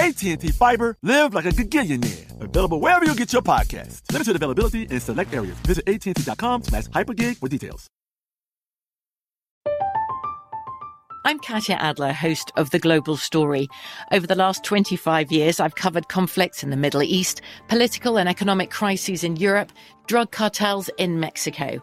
AT&T Fiber, live like a gigillionaire. Available wherever you get your podcast. Limited availability in select areas. Visit AT&T.com slash hypergig for details. I'm Katya Adler, host of The Global Story. Over the last 25 years, I've covered conflicts in the Middle East, political and economic crises in Europe, drug cartels in Mexico.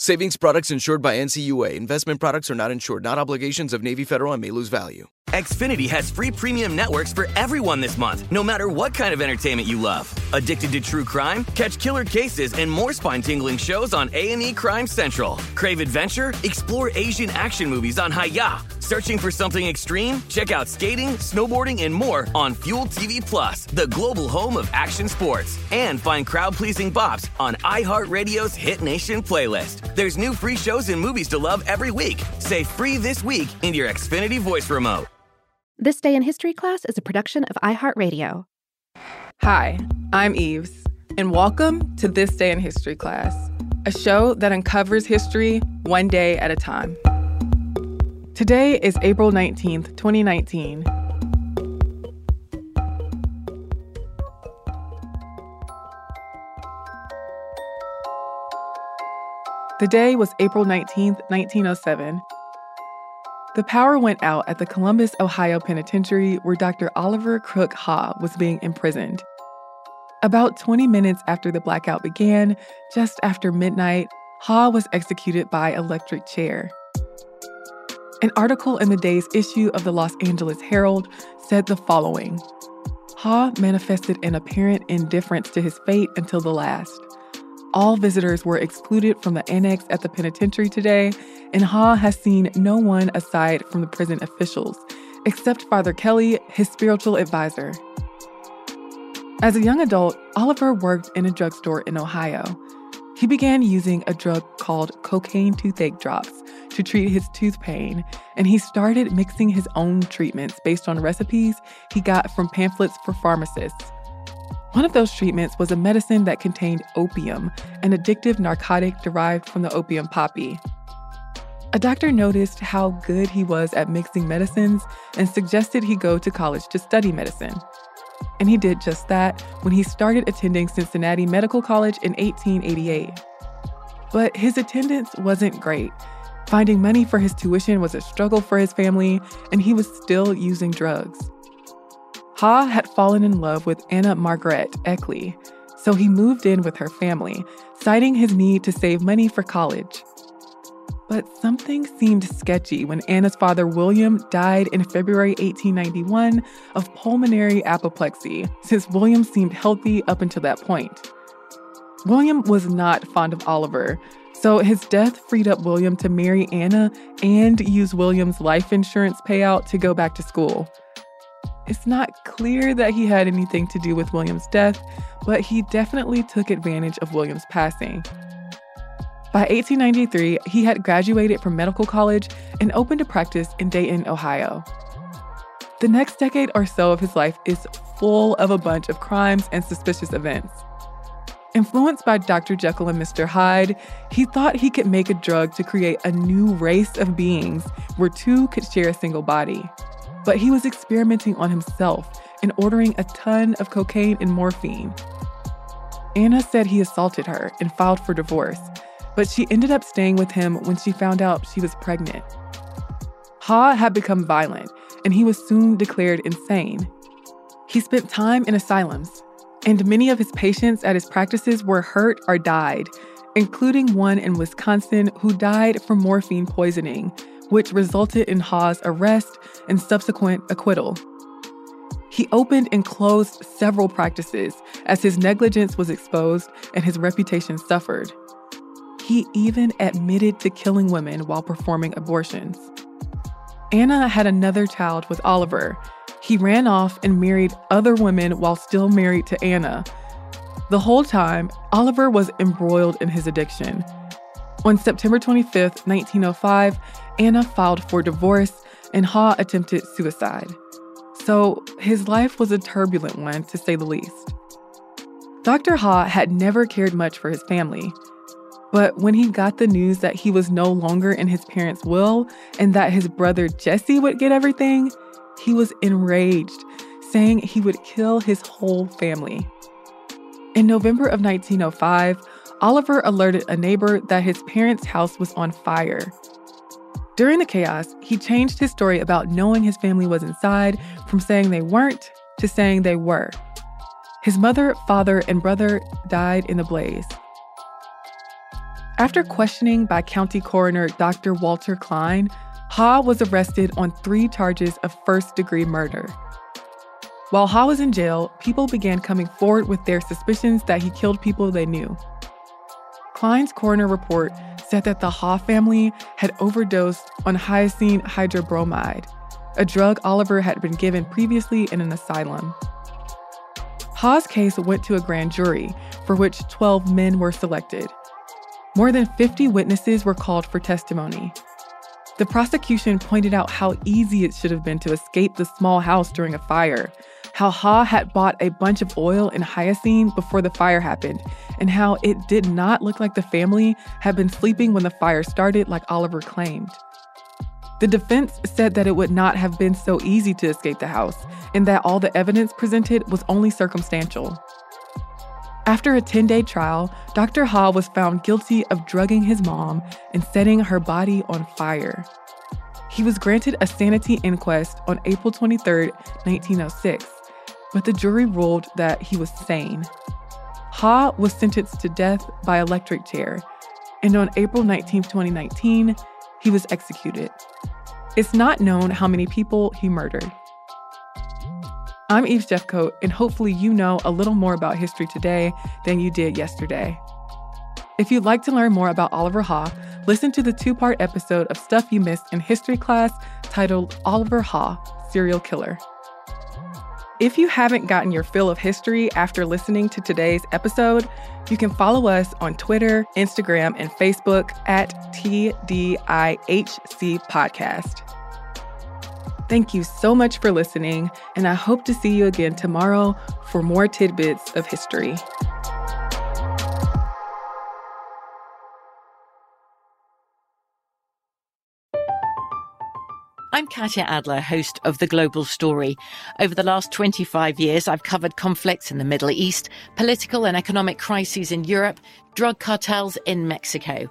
Savings products insured by NCUA. Investment products are not insured, not obligations of Navy Federal and may lose value. Xfinity has free premium networks for everyone this month, no matter what kind of entertainment you love. Addicted to true crime? Catch killer cases and more spine-tingling shows on A&E Crime Central. Crave adventure? Explore Asian action movies on Hi-YAH. Searching for something extreme? Check out skating, snowboarding, and more on Fuel TV Plus, the global home of action sports. And find crowd-pleasing bops on iHeartRadio's Hit Nation playlist. There's new free shows and movies to love every week. Say free this week in your Xfinity voice remote. This Day in History class is a production of iHeartRadio. Hi, I'm Eves, and welcome to This Day in History class, a show that uncovers history one day at a time. Today is April 19th, 2019. The day was April 19th, 1907. The power went out at the Columbus, Ohio penitentiary where Dr. Oliver Crook Haugh was being imprisoned. About 20 minutes after the blackout began, just after midnight, Haugh was executed by electric chair. An article in the day's issue of the Los Angeles Herald said the following Haugh manifested an apparent indifference to his fate until the last. All visitors were excluded from the annex at the penitentiary today, and Haugh has seen no one aside from the prison officials, except Father Kelly, his spiritual advisor. As a young adult, Oliver worked in a drugstore in Ohio. He began using a drug called cocaine toothache drops to treat his tooth pain, and he started mixing his own treatments based on recipes he got from pamphlets for pharmacists. One of those treatments was a medicine that contained opium, an addictive narcotic derived from the opium poppy. A doctor noticed how good he was at mixing medicines and suggested he go to college to study medicine. And he did just that when he started attending Cincinnati Medical College in 1888. But his attendance wasn't great. Finding money for his tuition was a struggle for his family, and he was still using drugs. Haugh had fallen in love with Anna Margaret Eckley, so he moved in with her family, citing his need to save money for college. But something seemed sketchy when Anna's father, William, died in February 1891 of pulmonary apoplexy, since William seemed healthy up until that point. William was not fond of Oliver, so his death freed up William to marry Anna and use William's life insurance payout to go back to school. It's not clear that he had anything to do with William's death, but he definitely took advantage of William's passing. By 1893, he had graduated from medical college and opened a practice in Dayton, Ohio. The next decade or so of his life is full of a bunch of crimes and suspicious events. Influenced by Dr. Jekyll and Mr. Hyde, he thought he could make a drug to create a new race of beings where two could share a single body. But he was experimenting on himself and ordering a ton of cocaine and morphine. Anna said he assaulted her and filed for divorce, but she ended up staying with him when she found out she was pregnant. Haugh had become violent, and he was soon declared insane. He spent time in asylums, and many of his patients at his practices were hurt or died, including one in Wisconsin who died from morphine poisoning, which resulted in Haugh's arrest and subsequent acquittal. He opened and closed several practices as his negligence was exposed and his reputation suffered. He even admitted to killing women while performing abortions. Anna had another child with Oliver. He ran off and married other women while still married to Anna. The whole time, Oliver was embroiled in his addiction. On September 25, 1905, Anna filed for divorce and Haugh attempted suicide. So his life was a turbulent one, to say the least. Dr. Haugh had never cared much for his family. But when he got the news that he was no longer in his parents' will and that his brother Jesse would get everything, he was enraged, saying he would kill his whole family. In November of 1905, Oliver alerted a neighbor that his parents' house was on fire. During the chaos, he changed his story about knowing his family was inside from saying they weren't to saying they were. His mother, father, and brother died in the blaze. After questioning by County Coroner Dr. Walter Klein, Haugh was arrested on three charges of first degree murder. While Haugh was in jail, people began coming forward with their suspicions that he killed people they knew. Klein's coroner report said that the Haugh family had overdosed on hyoscine hydrobromide, a drug Oliver had been given previously in an asylum. Haugh's case went to a grand jury, for which 12 men were selected. More than 50 witnesses were called for testimony. The prosecution pointed out how easy it should have been to escape the small house during a fire, how Haugh had bought a bunch of oil and hyoscine before the fire happened, and how it did not look like the family had been sleeping when the fire started, like Oliver claimed. The defense said that it would not have been so easy to escape the house, and that all the evidence presented was only circumstantial. After a 10 day trial, Dr. Haugh was found guilty of drugging his mom and setting her body on fire. He was granted a sanity inquest on April 23, 1906, but the jury ruled that he was sane. Haugh was sentenced to death by electric chair, and on April 19, 2019, he was executed. It's not known how many people he murdered. I'm Eve Jeffcoat, and hopefully, you know a little more about history today than you did yesterday. If you'd like to learn more about Oliver Haugh, listen to the two part episode of Stuff You Missed in History class titled Oliver Haugh Serial Killer. If you haven't gotten your fill of history after listening to today's episode, you can follow us on Twitter, Instagram, and Facebook at TDIHC Podcast. Thank you so much for listening, and I hope to see you again tomorrow for more tidbits of history. I'm Katya Adler, host of The Global Story. Over the last 25 years, I've covered conflicts in the Middle East, political and economic crises in Europe, drug cartels in Mexico.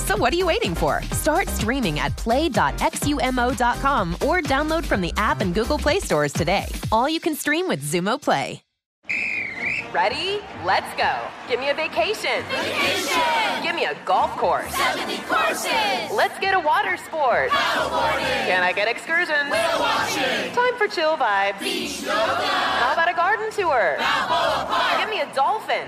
So what are you waiting for? Start streaming at play.xumo.com or download from the app and Google Play stores today. All you can stream with Xumo Play. Ready? Let's go. Give me a vacation. Vacation. Give me a golf course. 70 courses. Let's get a water sport. Paddleboarding. Can I get excursions? Whale watching. Time for chill vibes. Beach yoga. How about a garden tour? Balboa Park. Give me a dolphin.